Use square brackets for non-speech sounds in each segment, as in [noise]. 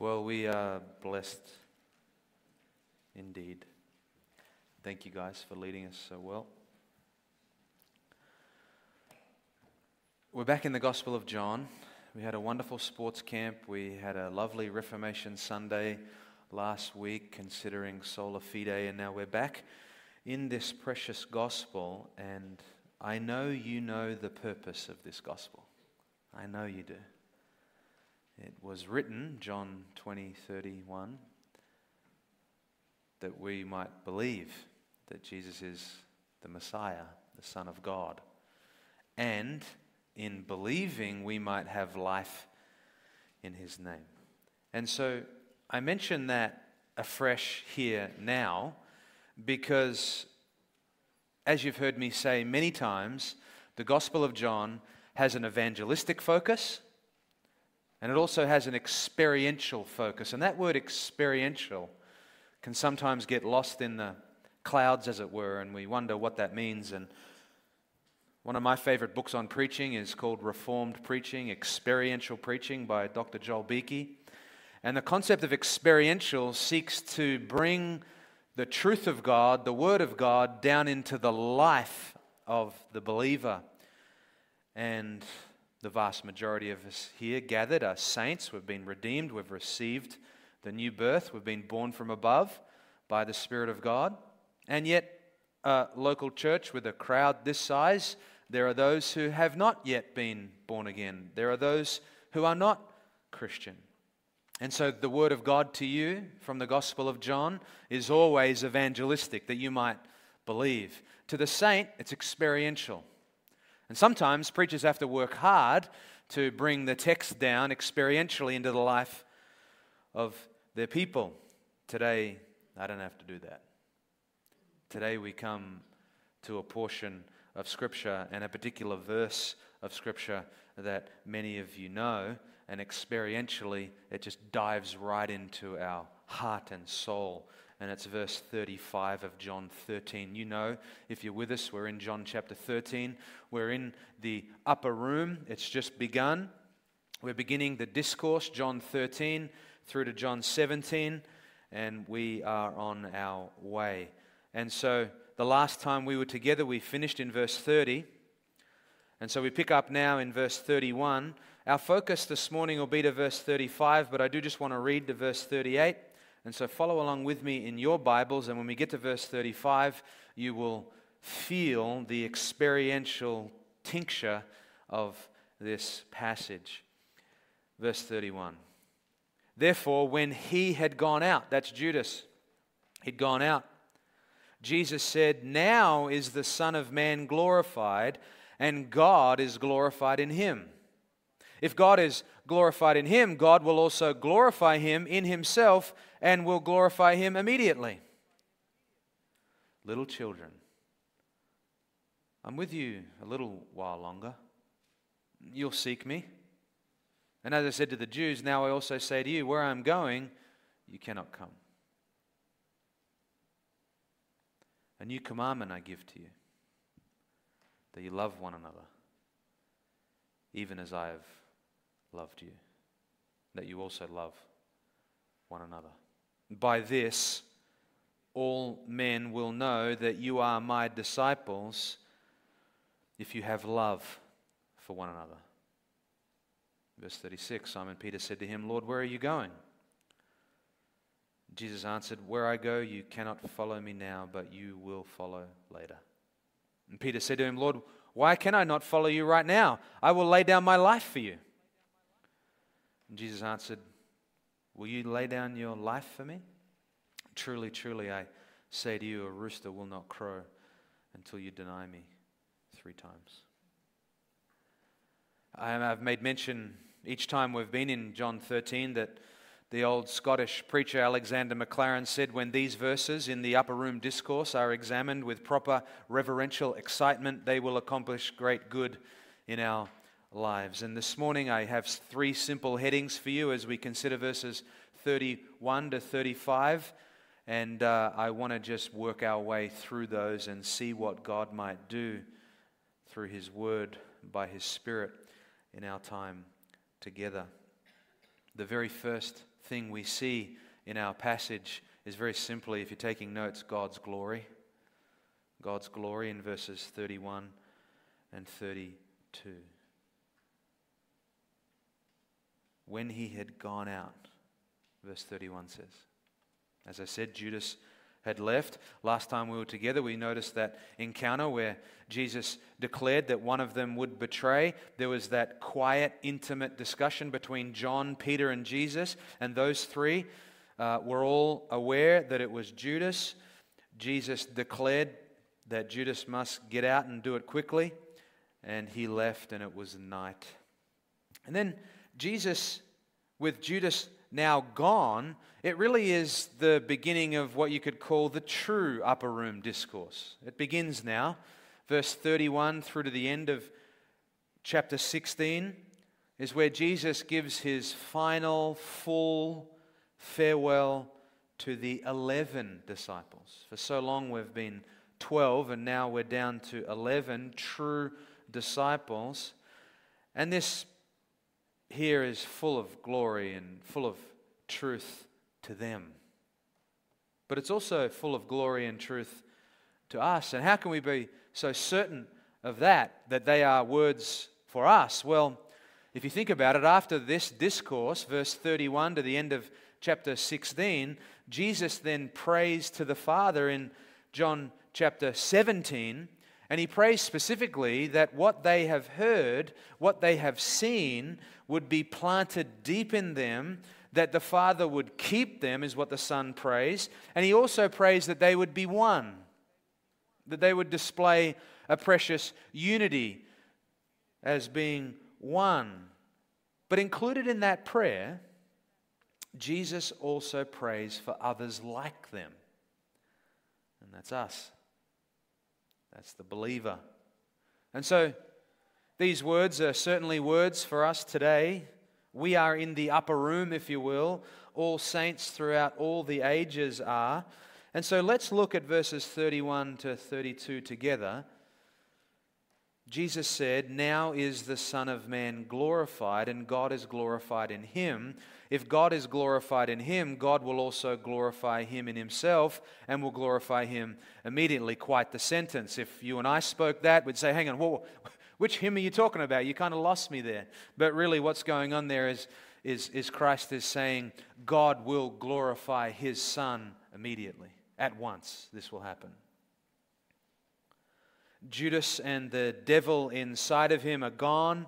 Well, we are blessed indeed. Thank you guys for leading us so well. We're back in the Gospel of John. We had a wonderful sports camp. We had a lovely Reformation Sunday last week, considering Sola Fide, and now we're back in this precious gospel. And I know you know the purpose of this gospel. I know you do. It was written, John 20, 31, that we might believe that Jesus is the Messiah, the Son of God. And in believing, we might have life in his name. And so I mention that afresh here now because, as you've heard me say many times, the Gospel of John has an evangelistic focus and it also has an experiential focus. And that word experiential can sometimes get lost in the clouds, as it were, and we wonder what that means. And one of my favorite books on preaching is called Reformed Preaching, Experiential Preaching by Dr. Joel Beeke. And the concept of experiential seeks to bring the truth of God, the Word of God, down into the life of the believer. And the vast majority of us here gathered are saints. We've been redeemed. We've received the new birth. We've been born from above by the Spirit of God. And yet, a local church with a crowd this size, there are those who have not yet been born again. There are those who are not Christian. And so, the word of God to you from the Gospel of John is always evangelistic, that you might believe. To the saint, it's experiential. And sometimes preachers have to work hard to bring the text down experientially into the life of their people. Today, I don't have to do that. Today, we come to a portion of Scripture and a particular verse of Scripture that many of you know, and experientially, it just dives right into our heart and soul and it's verse 35 of John 13. You know, if you're with us, we're in John chapter 13. We're in the upper room, it's just begun. We're beginning the discourse, John 13 through to John 17, and we are on our way. And so, the last time we were together, we finished in verse 30. And so we pick up now in verse 31. Our focus this morning will be to verse 35, but I do just want to read to verse 38. And so follow along with me in your Bibles, and when we get to verse 35, you will feel the experiential tincture of this passage. Verse 31. Therefore, when he had gone out, that's Judas, he'd gone out, Jesus said, Now is the Son of Man glorified, and God is glorified in him. If God is glorified in him, God will also glorify him in himself and will glorify him immediately. Little children, I'm with you a little while longer. You'll seek me. And as I said to the Jews, now I also say to you, where I'm going, you cannot come. A new commandment I give to you that you love one another, even as I have loved you, that you also love one another. By this, all men will know that you are my disciples if you have love for one another. Verse 36 Simon Peter said to him, Lord, where are you going? Jesus answered, Where I go, you cannot follow me now, but you will follow later. And Peter said to him, Lord, why can I not follow you right now? I will lay down my life for you. And Jesus answered, Will you lay down your life for me? Truly, truly, I say to you, a rooster will not crow until you deny me three times. I've made mention each time we've been in John 13 that the old Scottish preacher Alexander Maclaren said when these verses in the upper room discourse are examined with proper reverential excitement, they will accomplish great good in our lives. And this morning I have three simple headings for you as we consider verses 31 to 35. And uh, I want to just work our way through those and see what God might do through His Word by His Spirit in our time together. The very first thing we see in our passage is very simply, if you're taking notes, God's glory. God's glory in verses 31 and 32. When he had gone out, verse 31 says. As I said, Judas had left. Last time we were together, we noticed that encounter where Jesus declared that one of them would betray. There was that quiet, intimate discussion between John, Peter, and Jesus, and those three uh, were all aware that it was Judas. Jesus declared that Judas must get out and do it quickly, and he left, and it was night. And then Jesus, with Judas now gone, it really is the beginning of what you could call the true upper room discourse. It begins now, verse 31 through to the end of chapter 16 is where Jesus gives his final, full farewell to the 11 disciples. For so long we've been 12, and now we're down to 11 true disciples. And this here is full of glory and full of truth to them. But it's also full of glory and truth to us. And how can we be so certain of that, that they are words for us? Well, if you think about it, after this discourse, verse 31 to the end of chapter 16, Jesus then prays to the Father in John chapter 17. And he prays specifically that what they have heard, what they have seen, would be planted deep in them, that the Father would keep them, is what the Son prays. And he also prays that they would be one, that they would display a precious unity as being one. But included in that prayer, Jesus also prays for others like them. And that's us. That's the believer. And so these words are certainly words for us today. We are in the upper room, if you will. All saints throughout all the ages are. And so let's look at verses 31 to 32 together. Jesus said, Now is the Son of Man glorified, and God is glorified in him. If God is glorified in him, God will also glorify him in himself and will glorify him immediately. Quite the sentence. If you and I spoke that, we'd say, Hang on, whoa, which hymn are you talking about? You kind of lost me there. But really, what's going on there is, is, is Christ is saying, God will glorify his Son immediately. At once, this will happen. Judas and the devil inside of him are gone.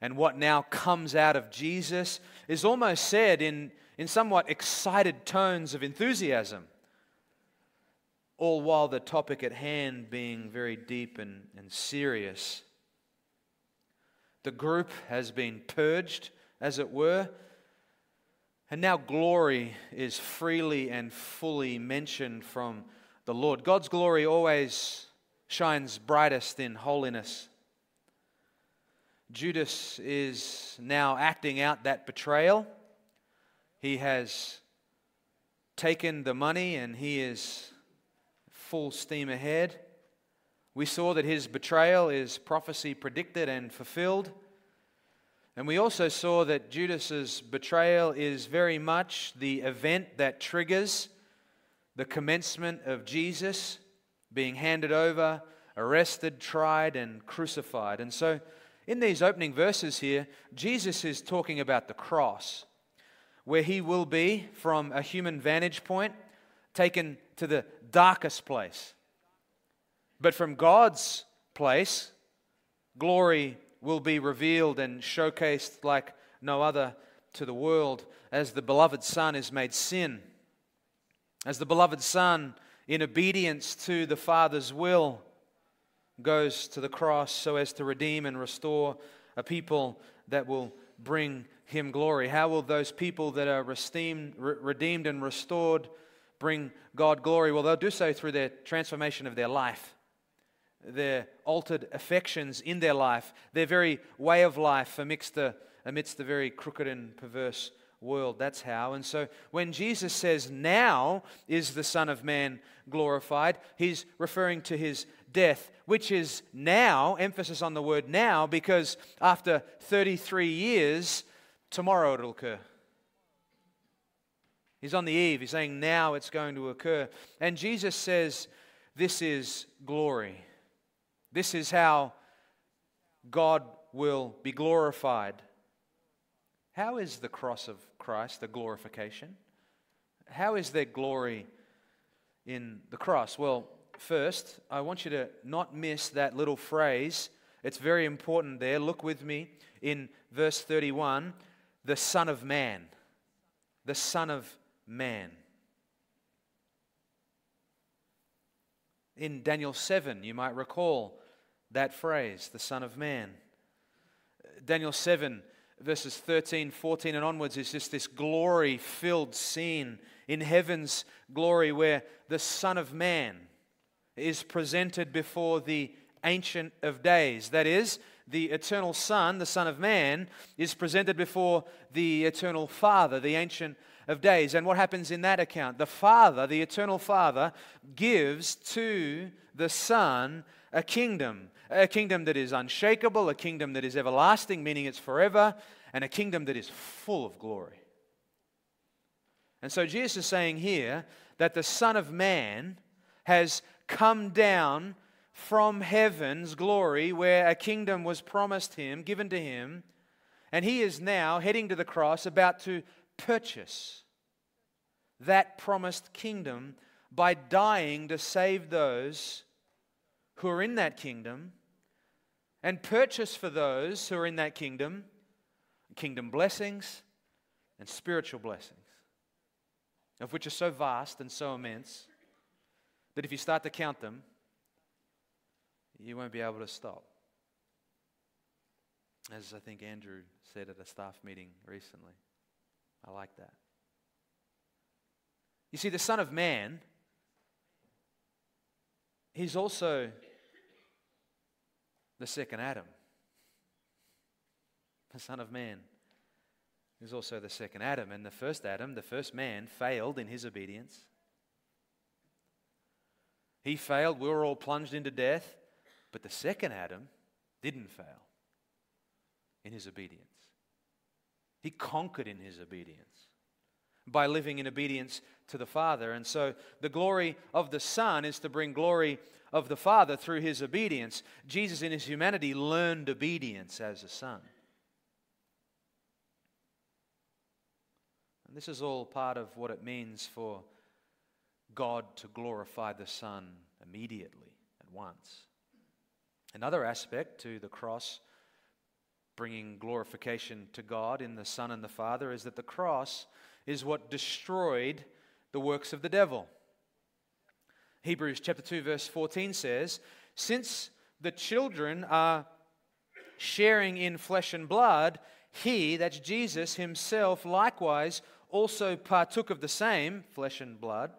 And what now comes out of Jesus is almost said in, in somewhat excited tones of enthusiasm, all while the topic at hand being very deep and, and serious. The group has been purged, as it were, and now glory is freely and fully mentioned from the Lord. God's glory always shines brightest in holiness. Judas is now acting out that betrayal. He has taken the money and he is full steam ahead. We saw that his betrayal is prophecy predicted and fulfilled. And we also saw that Judas's betrayal is very much the event that triggers the commencement of Jesus being handed over, arrested, tried, and crucified. And so, in these opening verses here, Jesus is talking about the cross, where he will be, from a human vantage point, taken to the darkest place. But from God's place, glory will be revealed and showcased like no other to the world as the beloved Son is made sin. As the beloved Son in obedience to the Father's will, goes to the cross so as to redeem and restore a people that will bring him glory. How will those people that are redeemed, and restored bring God glory? Well, they'll do so through their transformation of their life, their altered affections in their life, their very way of life amidst the, amidst the very crooked and perverse world. That's how. And so when Jesus says, Now is the Son of Man glorified, he's referring to his death, which is now, emphasis on the word now, because after 33 years, tomorrow it'll occur. He's on the eve. He's saying now it's going to occur. And Jesus says, This is glory. This is how God will be glorified. How is the cross of Christ the glorification? How is there glory in the cross? Well, first, I want you to not miss that little phrase. It's very important there. Look with me in verse 31 the Son of Man. The Son of Man. In Daniel 7, you might recall that phrase, the Son of Man. Daniel 7, verses 13, 14, and onwards, is just this glory filled scene in heaven's glory where the Son of Man is presented before the Ancient of Days. That is, the eternal Son, the Son of Man, is presented before the eternal Father, the Ancient of Days. And what happens in that account? The Father, the eternal Father, gives to the Son a kingdom, a kingdom that is unshakable, a kingdom that is everlasting, meaning it's forever, and a kingdom that is full of glory. And so Jesus is saying here that the Son of Man has come down from heaven's glory, where a kingdom was promised him, given to him, and he is now heading to the cross, about to purchase that promised kingdom by dying to save those who are in that kingdom and purchase for those who are in that kingdom kingdom blessings and spiritual blessings of which are so vast and so immense that if you start to count them, you won't be able to stop. As I think Andrew said at a staff meeting recently. I like that. You see, the Son of Man, he's also the second Adam. The Son of Man is also the second Adam. And the first Adam, the first man, failed in his obedience. He failed. We were all plunged into death. But the second Adam didn't fail in his obedience. He conquered in his obedience by living in obedience to the Father. And so the glory of the Son is to bring glory of the Father through his obedience. Jesus, in his humanity, learned obedience as a son. And this is all part of what it means for God to glorify the Son immediately, at once. Another aspect to the cross bringing glorification to God in the Son and the Father is that the cross is what destroyed the works of the devil. Hebrews chapter 2 verse 14 says, "Since the children are sharing in flesh and blood, he, that's Jesus himself, likewise also partook of the same flesh and blood,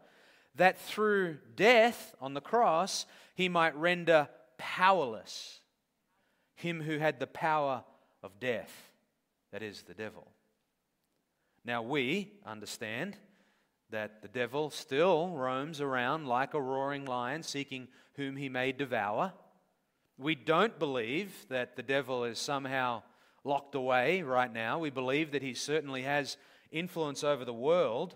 that through death on the cross he might render powerless him who had the power of death, that is, the devil. Now we understand that the devil still roams around like a roaring lion, seeking whom he may devour. We don't believe that the devil is somehow locked away right now. We believe that he certainly has influence over the world.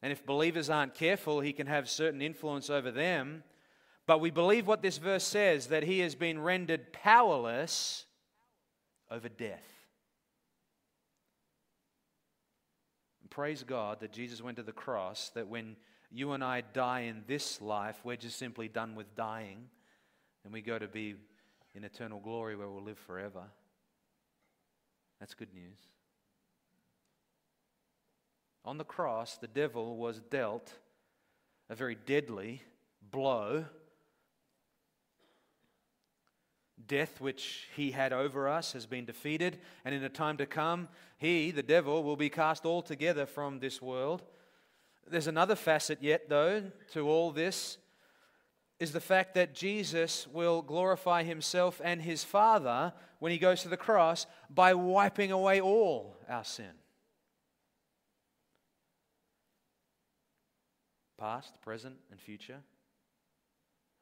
And if believers aren't careful, he can have certain influence over them. But we believe what this verse says that he has been rendered powerless over death. And praise God that Jesus went to the cross, that when you and I die in this life, we're just simply done with dying and we go to be in eternal glory where we'll live forever. That's good news. On the cross, the devil was dealt a very deadly blow. Death, which he had over us, has been defeated, and in a time to come, he, the devil, will be cast altogether from this world. There's another facet yet, though, to all this is the fact that Jesus will glorify himself and his Father when he goes to the cross by wiping away all our sin. past, present, and future.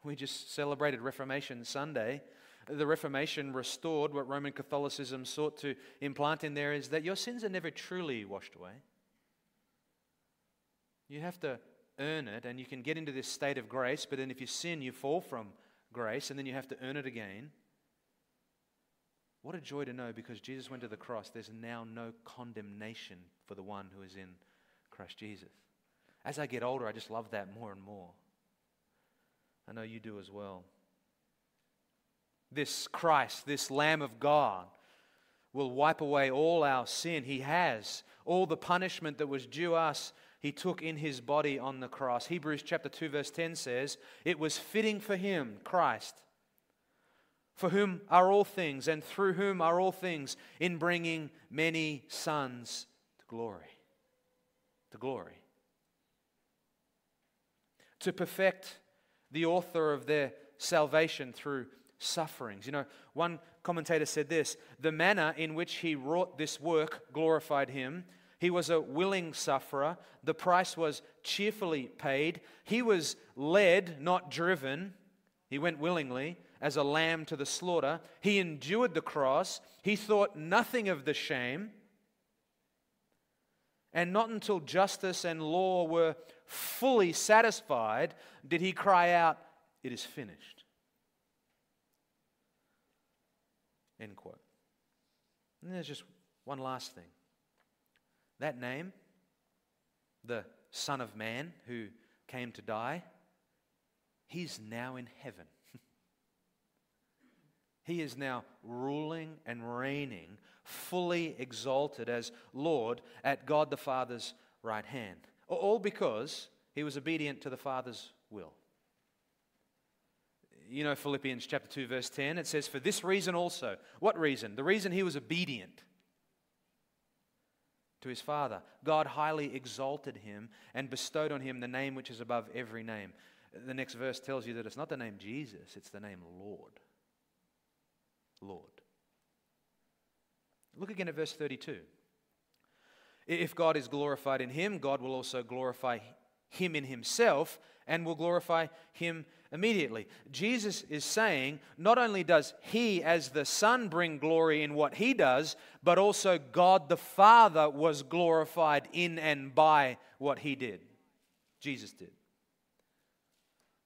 We just celebrated Reformation Sunday. The Reformation restored what Roman Catholicism sought to implant in there is that your sins are never truly washed away. You have to earn it, and you can get into this state of grace, but then if you sin, you fall from grace, and then you have to earn it again. What a joy to know because Jesus went to the cross, there's now no condemnation for the one who is in Christ Jesus. As I get older, I just love that more and more. I know you do as well. This Christ, this Lamb of God, will wipe away all our sin. He has. All the punishment that was due us, He took in His body on the cross. Hebrews chapter 2, verse 10 says, It was fitting for Him, Christ, for whom are all things, and through whom are all things, in bringing many sons to glory. To glory. To perfect the author of their salvation through sufferings. You know, one commentator said this the manner in which he wrought this work glorified him. He was a willing sufferer. The price was cheerfully paid. He was led, not driven. He went willingly as a lamb to the slaughter. He endured the cross. He thought nothing of the shame. And not until justice and law were fully satisfied did he cry out, It is finished. End quote. And there's just one last thing. That name, the Son of Man who came to die, he's now in heaven. [laughs] he is now ruling and reigning, fully exalted as Lord at God the Father's right hand. All because he was obedient to the Father's will you know Philippians chapter 2 verse 10 it says for this reason also. What reason? The reason he was obedient to his father. God highly exalted him and bestowed on him the name which is above every name. The next verse tells you that it's not the name Jesus it's the name Lord. Lord. Look again at verse 32 if God is glorified in him God will also glorify him in himself and will glorify him immediately. Jesus is saying not only does he, as the Son, bring glory in what he does, but also God the Father was glorified in and by what he did. Jesus did.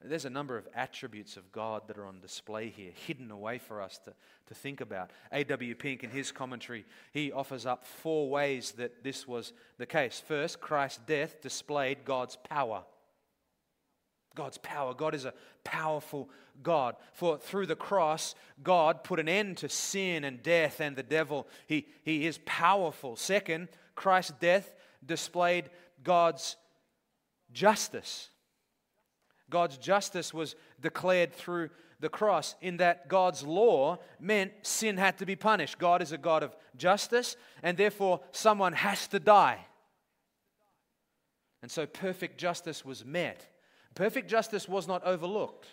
There's a number of attributes of God that are on display here, hidden away for us to, to think about. A.W. Pink, in his commentary, he offers up four ways that this was the case. First, Christ's death displayed God's power. God's power. God is a powerful God. For through the cross, God put an end to sin and death and the devil. He, he is powerful. Second, Christ's death displayed God's justice. God's justice was declared through the cross, in that God's law meant sin had to be punished. God is a God of justice, and therefore someone has to die. And so perfect justice was met. Perfect justice was not overlooked.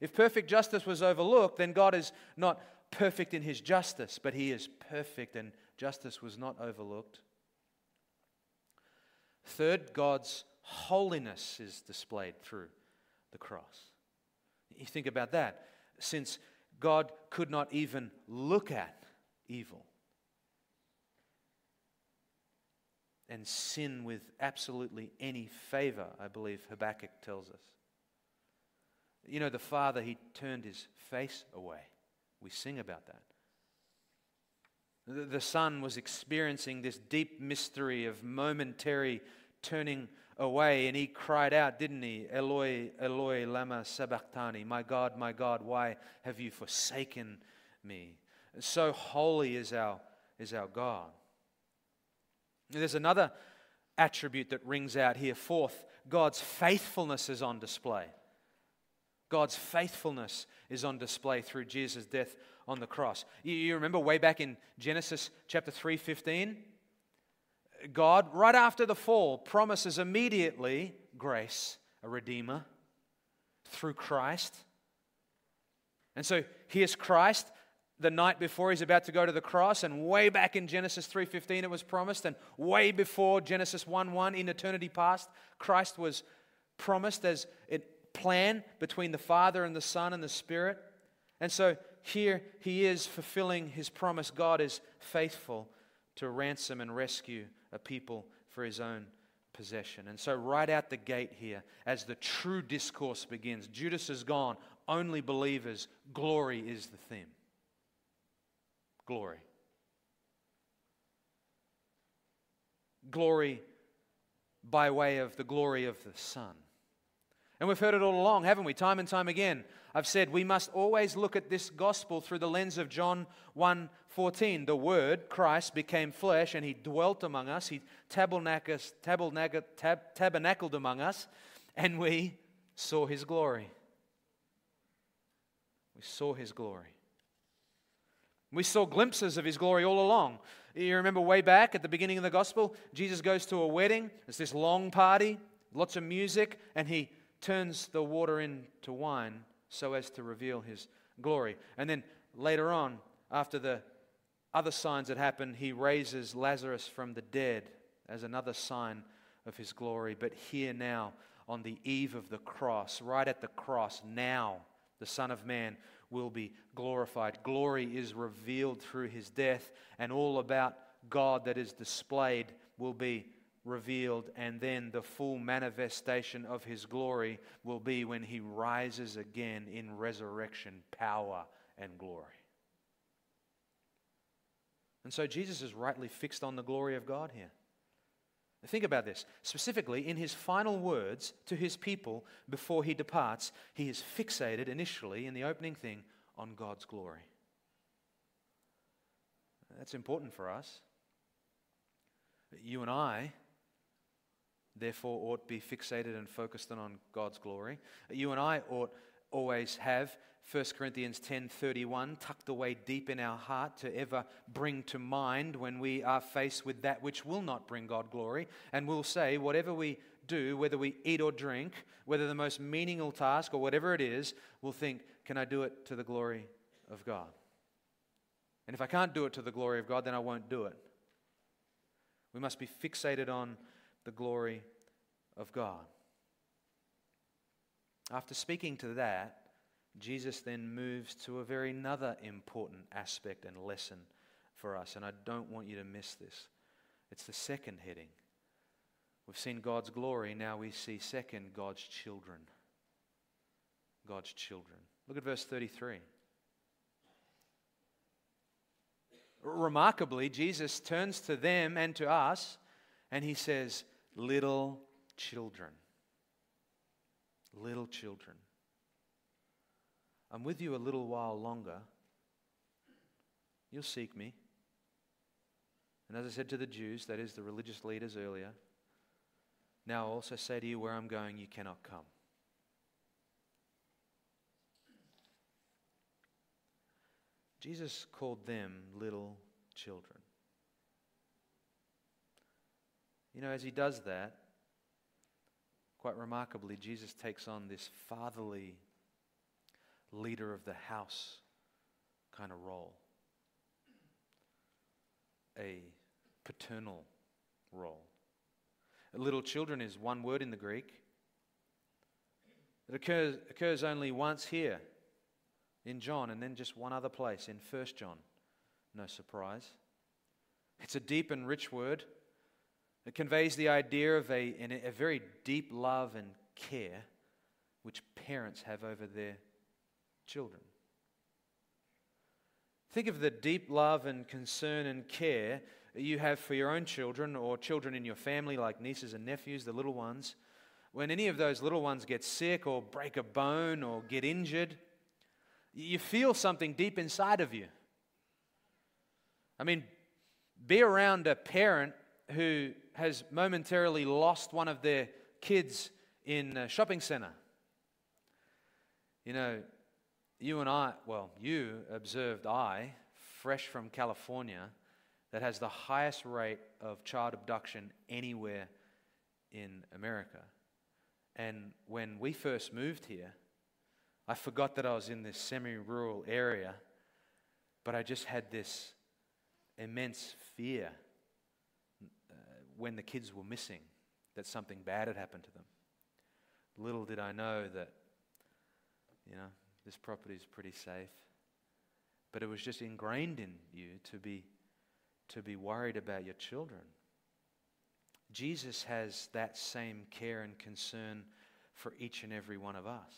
If perfect justice was overlooked, then God is not perfect in his justice, but he is perfect and justice was not overlooked. Third, God's holiness is displayed through the cross. You think about that. Since God could not even look at evil and sin with absolutely any favor, I believe Habakkuk tells us. You know, the Father, he turned his face away. We sing about that. The Son was experiencing this deep mystery of momentary turning away, and he cried out, didn't he? Eloi, Eloi, lama sabachthani. My God, my God, why have you forsaken me? So holy is our, is our God. There's another attribute that rings out here. Fourth, God's faithfulness is on display. God's faithfulness is on display through Jesus' death on the cross. You, you remember way back in Genesis chapter 3 15? God, right after the fall, promises immediately grace, a redeemer, through Christ. And so here's Christ the night before he's about to go to the cross and way back in Genesis 3:15 it was promised and way before Genesis 1:1 in eternity past Christ was promised as a plan between the Father and the Son and the Spirit. And so here he is fulfilling his promise God is faithful to ransom and rescue a people for his own possession. And so, right out the gate here, as the true discourse begins, Judas is gone, only believers, glory is the theme. Glory. Glory by way of the glory of the Son. And we've heard it all along, haven't we? Time and time again. I've said we must always look at this gospel through the lens of John 1:14. The word Christ became flesh and he dwelt among us. He tabernacled, tabernacled among us and we saw his glory. We saw his glory. We saw glimpses of his glory all along. You remember way back at the beginning of the gospel, Jesus goes to a wedding. It's this long party, lots of music, and he turns the water into wine so as to reveal his glory. And then later on, after the other signs that happen, he raises Lazarus from the dead as another sign of his glory. But here now, on the eve of the cross, right at the cross, now the Son of Man will be glorified. Glory is revealed through his death, and all about God that is displayed will be revealed, and then the full manifestation of his glory will be when he rises again in resurrection power and glory. And so Jesus is rightly fixed on the glory of God here. Think about this. Specifically, in his final words to his people before he departs, he is fixated initially in the opening thing on God's glory. That's important for us. You and I therefore ought be fixated and focused on God's glory. You and I ought always have. 1 Corinthians 10:31 tucked away deep in our heart to ever bring to mind when we are faced with that which will not bring God glory. And we'll say whatever we do whether we eat or drink whether the most meaningful task or whatever it is we'll think can I do it to the glory of God? And if I can't do it to the glory of God then I won't do it. We must be fixated on the glory of God. After speaking to that, Jesus then moves to a very another important aspect and lesson for us, and I don't want you to miss this. It's the second heading. We've seen God's glory, now we see second God's children. God's children. Look at verse 33. Remarkably, Jesus turns to them and to us and he says, Little children. Little children. I'm with you a little while longer. You'll seek me. And as I said to the Jews, that is the religious leaders earlier, now I also say to you, where I'm going, you cannot come. Jesus called them little children. You know, as he does that, quite remarkably, Jesus takes on this fatherly, leader of the house kind of role, a paternal role. Little children is one word in the Greek. It occurs, occurs only once here in John and then just one other place in 1 John. No surprise. It's a deep and rich word. It conveys the idea of a, a very deep love and care which parents have over their children. Think of the deep love and concern and care you have for your own children or children in your family, like nieces and nephews, the little ones. When any of those little ones get sick or break a bone or get injured, you feel something deep inside of you. I mean, be around a parent who has momentarily lost one of their kids in a shopping center. You know, you and I, well, you observed I, fresh from California, that has the highest rate of child abduction anywhere in America. And when we first moved here, I forgot that I was in this semi rural area, but I just had this immense fear when the kids were missing that something bad had happened to them. Little did I know that, you know, this property is pretty safe. But it was just ingrained in you to be, to be worried about your children. Jesus has that same care and concern for each and every one of us.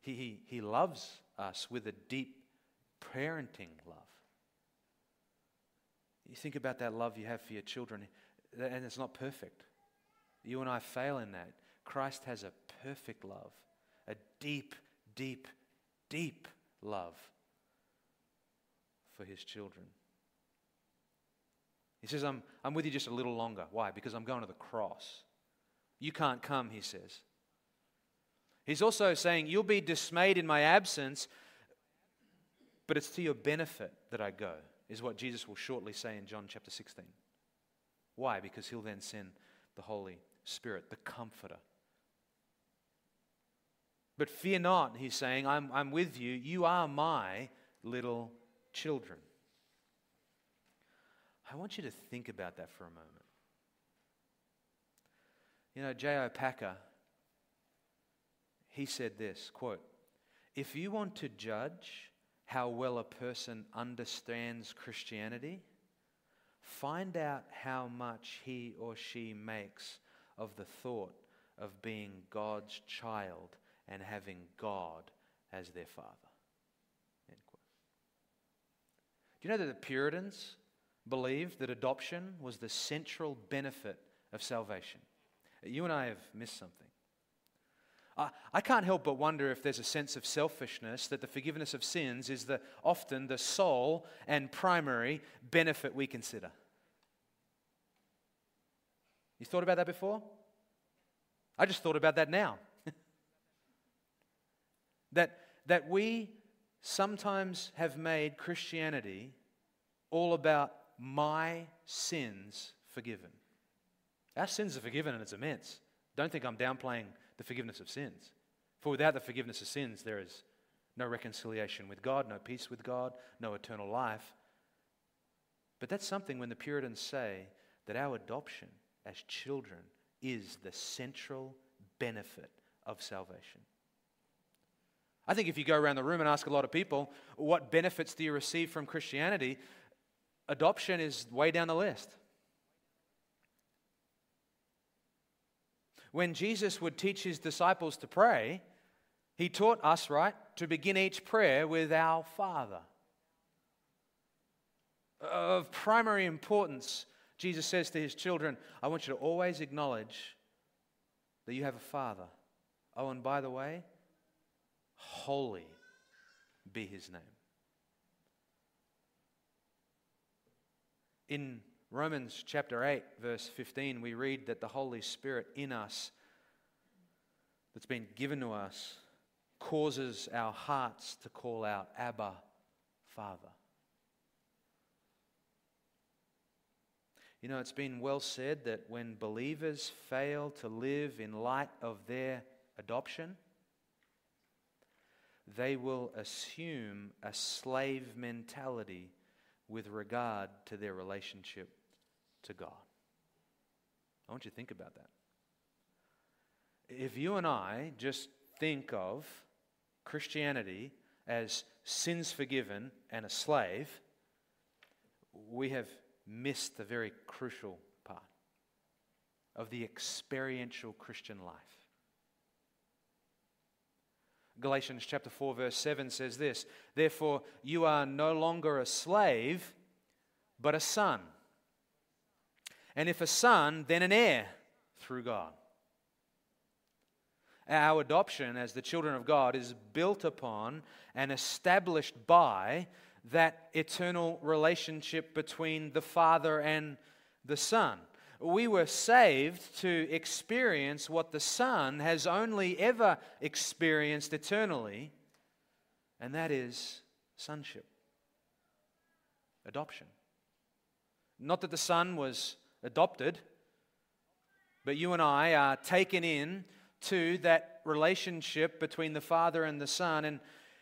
He, he, he loves us with a deep parenting love. You think about that love you have for your children, and it's not perfect. You and I fail in that. Christ has a perfect love, a deep, deep, deep love for his children. He says, I'm, I'm with you just a little longer. Why? Because I'm going to the cross. You can't come, he says. He's also saying, You'll be dismayed in my absence, but it's to your benefit that I go, is what Jesus will shortly say in John chapter 16. Why? Because he'll then send the Holy Spirit, the Comforter. But fear not, he's saying, I'm, I'm with you. You are my little children. I want you to think about that for a moment. You know, J.I. Packer, he said this quote, If you want to judge how well a person understands Christianity, find out how much he or she makes of the thought of being God's child and having God as their father. Do you know that the Puritans believed that adoption was the central benefit of salvation? You and I have missed something. I, I can't help but wonder if there's a sense of selfishness that the forgiveness of sins is the, often the sole and primary benefit we consider. You thought about that before? I just thought about that now. [laughs] that, that we sometimes have made Christianity all about my sins forgiven. Our sins are forgiven and it's immense. Don't think I'm downplaying the forgiveness of sins. For without the forgiveness of sins, there is no reconciliation with God, no peace with God, no eternal life. But that's something when the Puritans say that our adoption as children is the central benefit of salvation. I think if you go around the room and ask a lot of people, what benefits do you receive from Christianity? Adoption is way down the list. When Jesus would teach his disciples to pray, he taught us, right, to begin each prayer with our Father. Of primary importance, Jesus says to his children, I want you to always acknowledge that you have a Father. Oh, and by the way, Holy be his name. In Romans chapter 8, verse 15, we read that the Holy Spirit in us, that's been given to us, causes our hearts to call out, Abba, Father. You know, it's been well said that when believers fail to live in light of their adoption, they will assume a slave mentality with regard to their relationship to God. I want you to think about that. If you and I just think of Christianity as sins forgiven and a slave, we have missed the very crucial part of the experiential Christian life. Galatians chapter 4 verse 7 says this, therefore you are no longer a slave but a son. And if a son, then an heir through God. Our adoption as the children of God is built upon and established by that eternal relationship between the Father and the Son we were saved to experience what the Son has only ever experienced eternally, and that is sonship, adoption. Not that the Son was adopted, but you and I are taken in to that relationship between the Father and the Son. And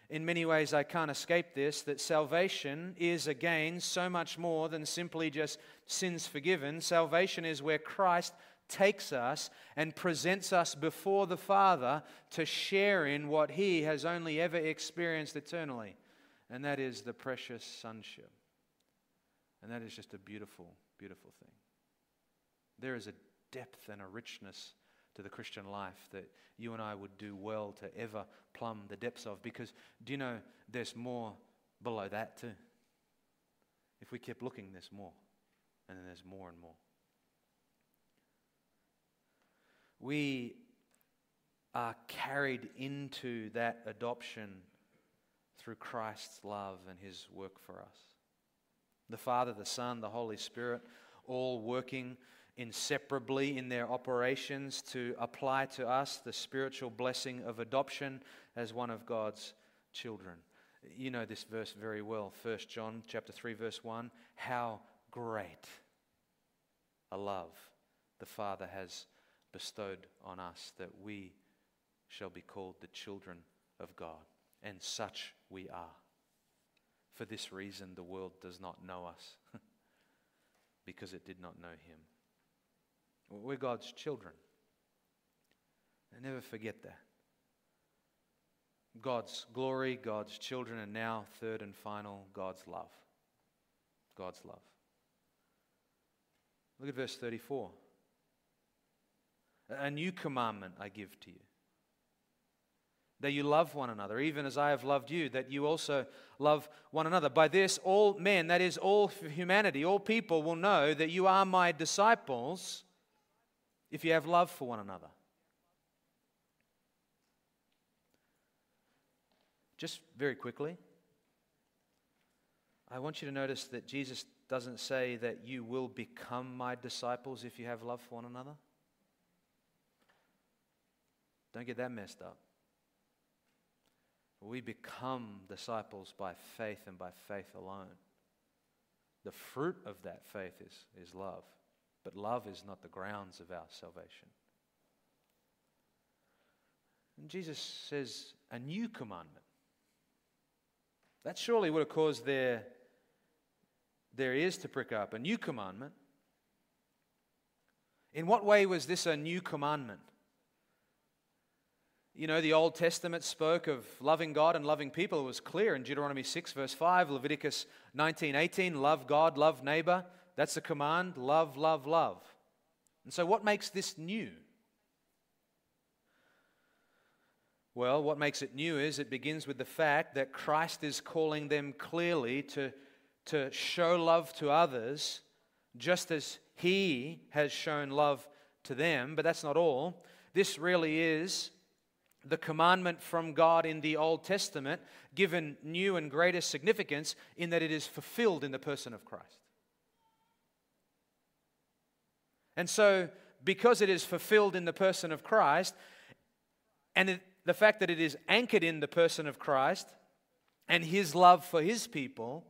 in many ways, I can't escape this that salvation is, again, so much more than simply just sins forgiven. Salvation is where Christ takes us and presents us before the Father to share in what He has only ever experienced eternally, and that is the precious sonship. And that is just a beautiful, beautiful thing. There is a depth and a richness to the Christian life that you and I would do well to ever plumb the depths of because do you know there's more below that too? If we keep looking, there's more. And then there's more and more. We are carried into that adoption through Christ's love and his work for us. The Father, the Son, the Holy Spirit, all working inseparably in their operations to apply to us the spiritual blessing of adoption as one of God's children. You know this verse very well. 1 John chapter 3 verse 1, how great a love the Father has bestowed on us that we shall be called the children of God, and such we are. For this reason the world does not know us [laughs] because it did not know him. We're God's children. And never forget that. God's glory, God's children, and now, third and final, God's love. God's love. Look at verse 34. A new commandment I give to you that you love one another, even as I have loved you, that you also love one another. By this, all men, that is, all humanity, all people will know that you are my disciples if you have love for one another. Just very quickly, I want you to notice that Jesus doesn't say that you will become my disciples if you have love for one another. Don't get that messed up. We become disciples by faith and by faith alone. The fruit of that faith is, is love. But love is not the grounds of our salvation. And Jesus says, a new commandment. That surely would have caused their, their ears to prick up. A new commandment. In what way was this a new commandment? You know, the Old Testament spoke of loving God and loving people. It was clear in Deuteronomy 6, verse 5, Leviticus 19, 18, love God, love neighbor. That's the command love, love, love. And so, what makes this new? Well, what makes it new is it begins with the fact that Christ is calling them clearly to, to show love to others just as He has shown love to them. But that's not all. This really is the commandment from God in the Old Testament given new and greater significance in that it is fulfilled in the person of Christ. And so, because it is fulfilled in the person of Christ, and it, the fact that it is anchored in the person of Christ and his love for his people,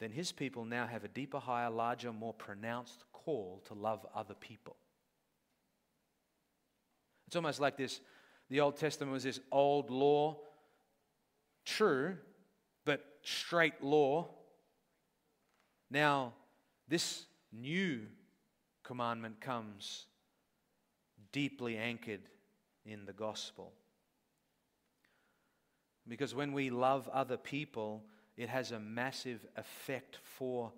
then his people now have a deeper, higher, larger, more pronounced call to love other people. It's almost like this the Old Testament was this old law, true, but straight law. Now, this new commandment comes deeply anchored in the gospel. Because when we love other people, it has a massive effect for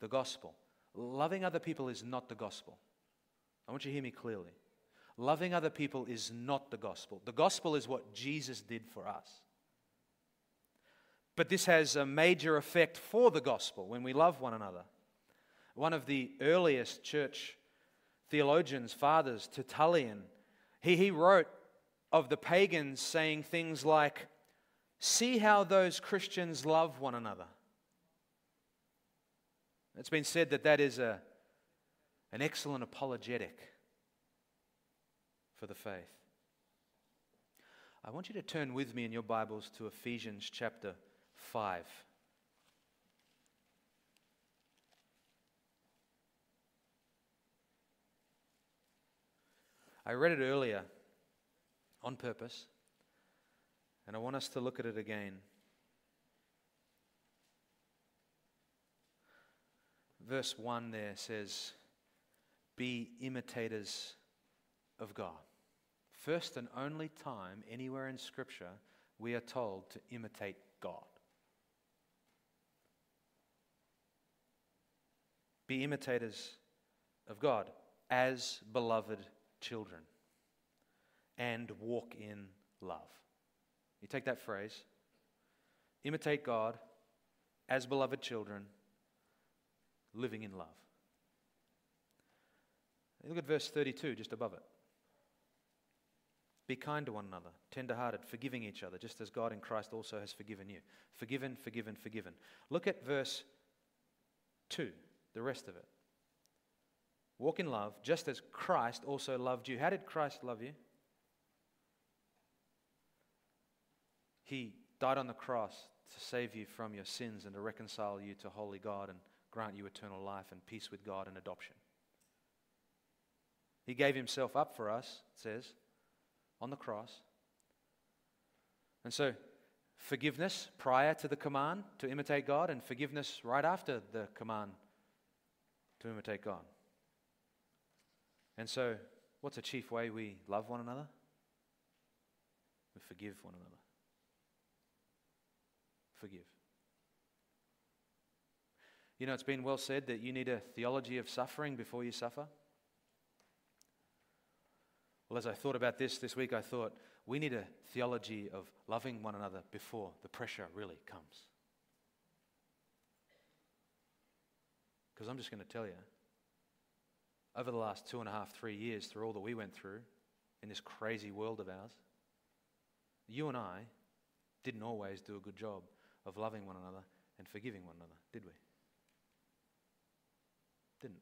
the gospel. Loving other people is not the gospel. I want you to hear me clearly. Loving other people is not the gospel. The gospel is what Jesus did for us. But this has a major effect for the gospel when we love one another. One of the earliest church theologians, fathers, Tertullian, he, he wrote of the pagans saying things like, See how those Christians love one another. It's been said that that is a, an excellent apologetic for the faith. I want you to turn with me in your Bibles to Ephesians chapter 5. I read it earlier on purpose, and I want us to look at it again. Verse 1 there says, Be imitators of God. First and only time anywhere in Scripture we are told to imitate God. Be imitators of God as beloved children and walk in love. You take that phrase, imitate God as beloved children, living in love. Look at verse 32, just above it. Be kind to one another, tender hearted, forgiving each other, just as God in Christ also has forgiven you. Forgiven, forgiven, forgiven. Look at verse 2, the rest of it. Walk in love, just as Christ also loved you. How did Christ love you? He died on the cross to save you from your sins and to reconcile you to holy God and grant you eternal life and peace with God and adoption. He gave himself up for us, it says, on the cross. And so, forgiveness prior to the command to imitate God, and forgiveness right after the command to imitate God. And so, what's a chief way we love one another? We forgive one another. Forgive. You know, it's been well said that you need a theology of suffering before you suffer. Well, as I thought about this this week, I thought we need a theology of loving one another before the pressure really comes. Because I'm just going to tell you, over the last two and a half, three years, through all that we went through in this crazy world of ours, you and I didn't always do a good job of loving one another and forgiving one another, did we? Didn't.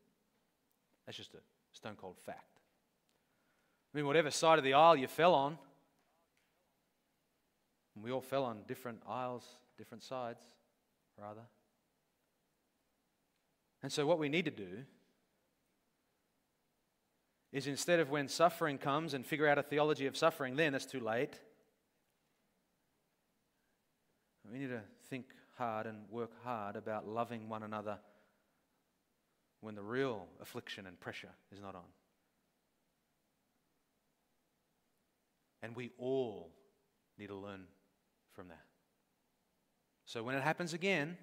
That's just a stone cold fact. I mean, whatever side of the aisle you fell on, we all fell on different aisles, different sides, rather. And so, what we need to do is instead of when suffering comes and figure out a theology of suffering, then it's too late. We need to think hard and work hard about loving one another when the real affliction and pressure is not on. And we all need to learn from that. So when it happens again,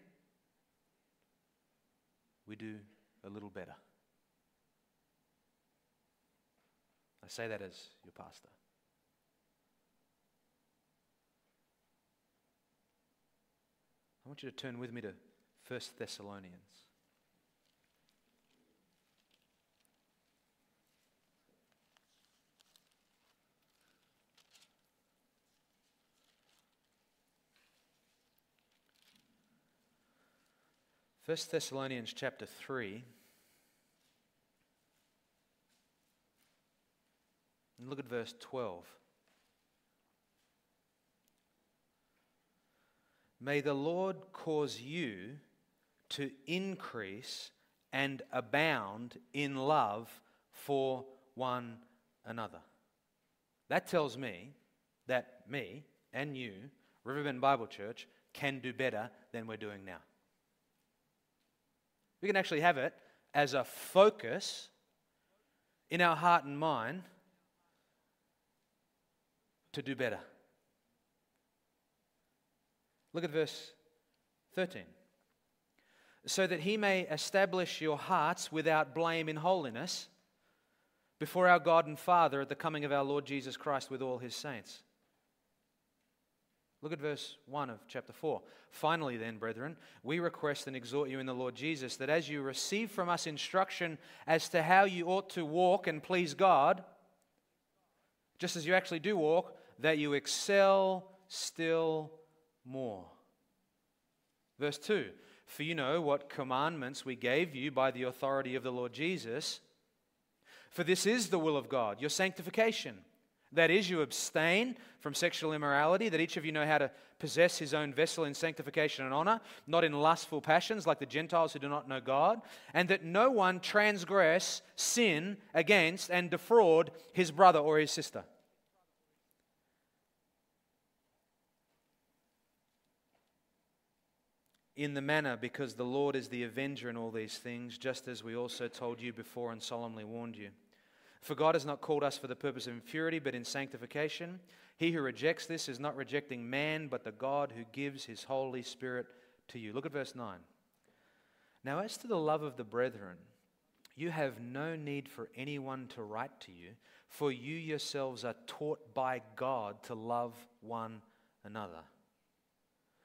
we do a little better. I say that as your pastor. I want you to turn with me to 1 Thessalonians. 1 Thessalonians chapter 3. And look at verse 12. May the Lord cause you to increase and abound in love for one another. That tells me that me and you, Riverbend Bible Church, can do better than we're doing now. We can actually have it as a focus in our heart and mind to do better. Look at verse 13. So that he may establish your hearts without blame in holiness before our God and Father at the coming of our Lord Jesus Christ with all his saints. Look at verse 1 of chapter 4. Finally, then, brethren, we request and exhort you in the Lord Jesus that as you receive from us instruction as to how you ought to walk and please God, just as you actually do walk, that you excel still more. Verse 2 For you know what commandments we gave you by the authority of the Lord Jesus. For this is the will of God, your sanctification that is, you abstain from sexual immorality, that each of you know how to possess his own vessel in sanctification and honor, not in lustful passions like the Gentiles who do not know God, and that no one transgress, sin against, and defraud his brother or his sister. in the manner because the Lord is the avenger in all these things, just as we also told you before and solemnly warned you. For God has not called us for the purpose of impurity, but in sanctification. He who rejects this is not rejecting man, but the God who gives his Holy Spirit to you. Look at verse 9. Now, as to the love of the brethren, you have no need for anyone to write to you, for you yourselves are taught by God to love one another.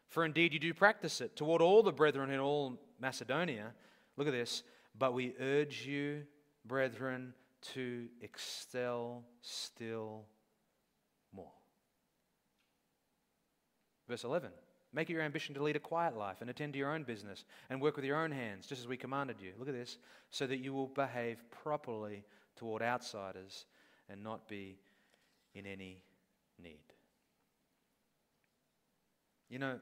For indeed you do practice it toward all the brethren in all Macedonia. Look at this. But we urge you, brethren, to excel still more. Verse 11 Make it your ambition to lead a quiet life and attend to your own business and work with your own hands, just as we commanded you. Look at this. So that you will behave properly toward outsiders and not be in any need. You know,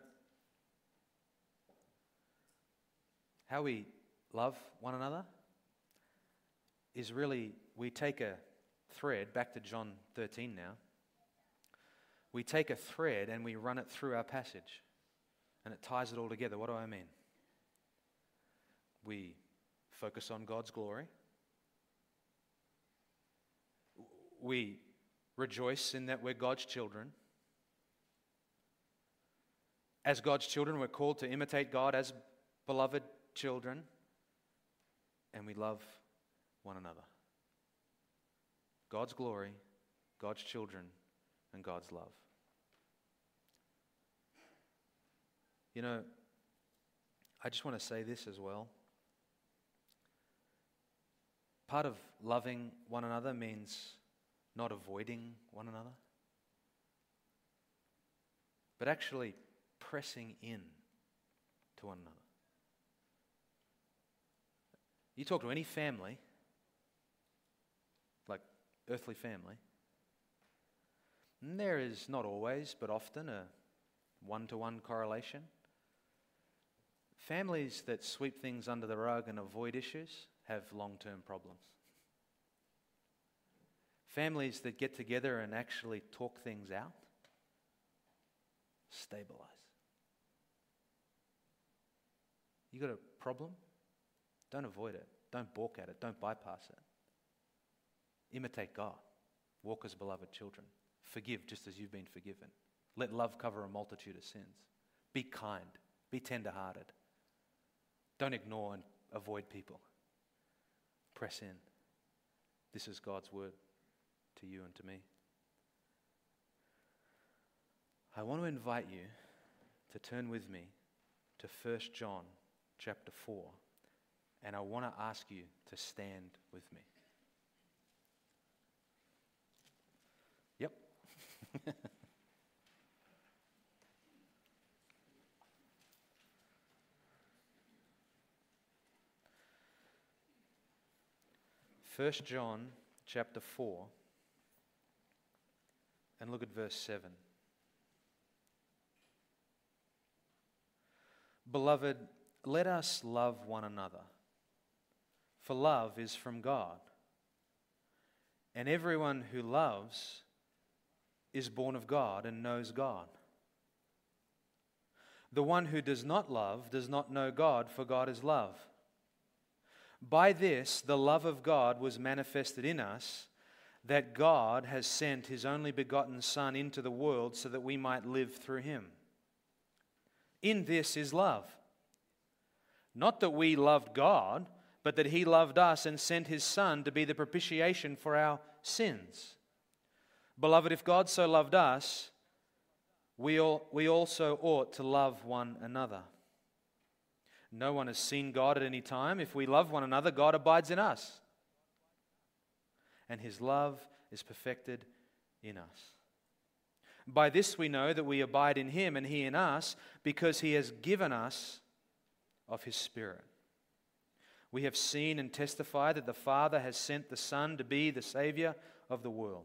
how we love one another is really we take a thread, back to John 13 now. We take a thread and we run it through our passage and it ties it all together. What do I mean? We focus on God's glory. We rejoice in that we're God's children. As God's children, we're called to imitate God as beloved children, and we love one another. God's glory, God's children, and God's love. You know, I just want to say this as well. Part of loving one another means not avoiding one another, but actually pressing in to one another. You talk to any family, earthly family, and there is not always, but often a one to one correlation Families that sweep things under the rug and avoid issues have long term problems. Families that get together and actually talk things out stabilize. You got a problem? Don't avoid it. Don't balk at it. Don't bypass it. Imitate God. Walk as beloved children. Forgive just as you've been forgiven. Let love cover a multitude of sins. Be kind. Be tenderhearted. Don't ignore and avoid people. Press in. This is God's word to you and to me. I want to invite you to turn with me to 1 John chapter 4, and I want to ask you to stand with me. [laughs] 1 John chapter 4 and look at verse 7. Beloved, let us love one another, for love is from God. And everyone who loves is born of God and knows God. The one who does not love does not know God, for God is love. By this, the love of God was manifested in us, that God has sent his only begotten Son into the world so that we might live through him. In this is love. Not that we loved God, but that he loved us and sent his Son to be the propitiation for our sins. Beloved, if God so loved us, we, all, we also ought to love one another. No one has seen God at any time. If we love one another, God abides in us. And his love is perfected in us. By this we know that we abide in him and he in us, because he has given us of his Spirit. We have seen and testified that the Father has sent the Son to be the Savior of the world.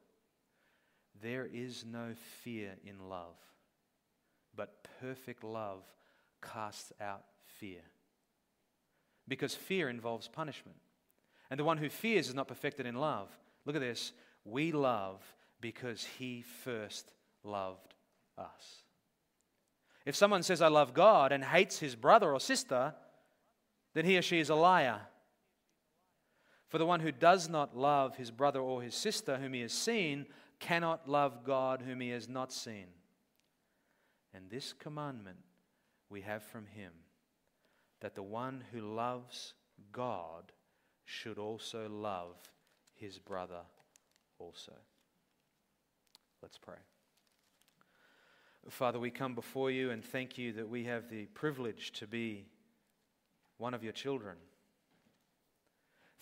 There is no fear in love, but perfect love casts out fear. because fear involves punishment. And the one who fears is not perfected in love. Look at this. We love because he first loved us. If someone says, I love God, and hates his brother or sister, then he or she is a liar. For the one who does not love his brother or his sister whom he has seen cannot love God whom he has not seen. And this commandment we have from him that the one who loves God should also love his brother also. Let's pray. Father, we come before you and thank you that we have the privilege to be one of your children.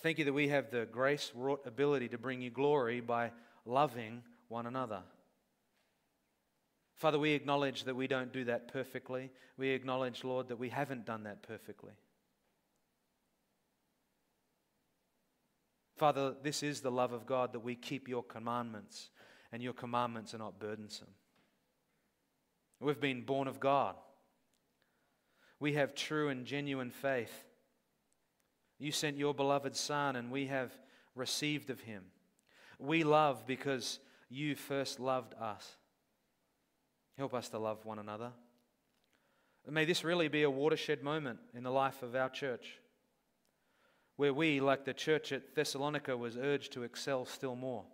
Thank you that we have the grace wrought ability to bring you glory by loving one another. Father, we acknowledge that we don't do that perfectly. We acknowledge, Lord, that we haven't done that perfectly. Father, this is the love of God that we keep your commandments, and your commandments are not burdensome. We've been born of God. We have true and genuine faith. You sent your beloved Son, and we have received of him. We love because you first loved us. Help us to love one another. may this really be a watershed moment in the life of our church where we, like the church at Thessalonica, was urged to excel still more.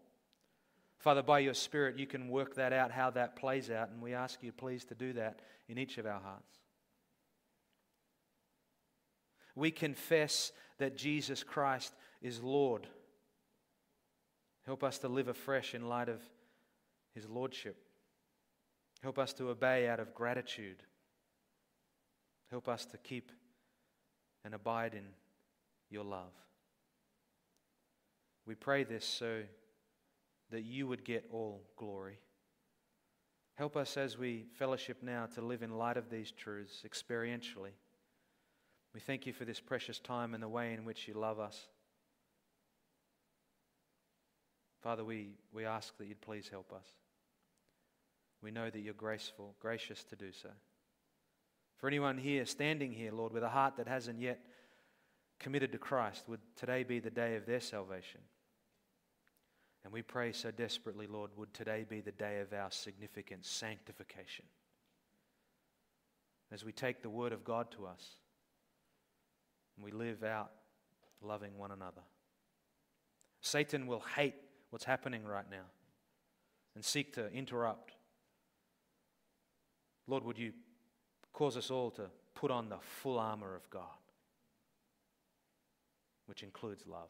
Father, by your Spirit, you can work that out, how that plays out, and we ask you, please, to do that in each of our hearts. We confess that Jesus Christ is Lord. Help us to live afresh in light of his Lordship. Help us to obey out of gratitude. Help us to keep and abide in your love. We pray this so that you would get all glory. Help us as we fellowship now to live in light of these truths experientially. We thank you for this precious time and the way in which you love us. Father, we, we ask that you'd please help us. We know that you're graceful, gracious to do so. For anyone here, standing here, Lord, with a heart that hasn't yet committed to Christ, would today be the day of their salvation? And we pray so desperately, Lord, would today be the day of our significant sanctification. As we take the Word of God to us and we live out loving one another. Satan will hate what's happening right now and seek to interrupt. Lord, would you cause us all to put on the full armor of God? which includes love.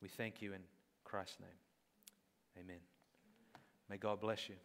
We thank you in Christ's name. Amen. May God bless you.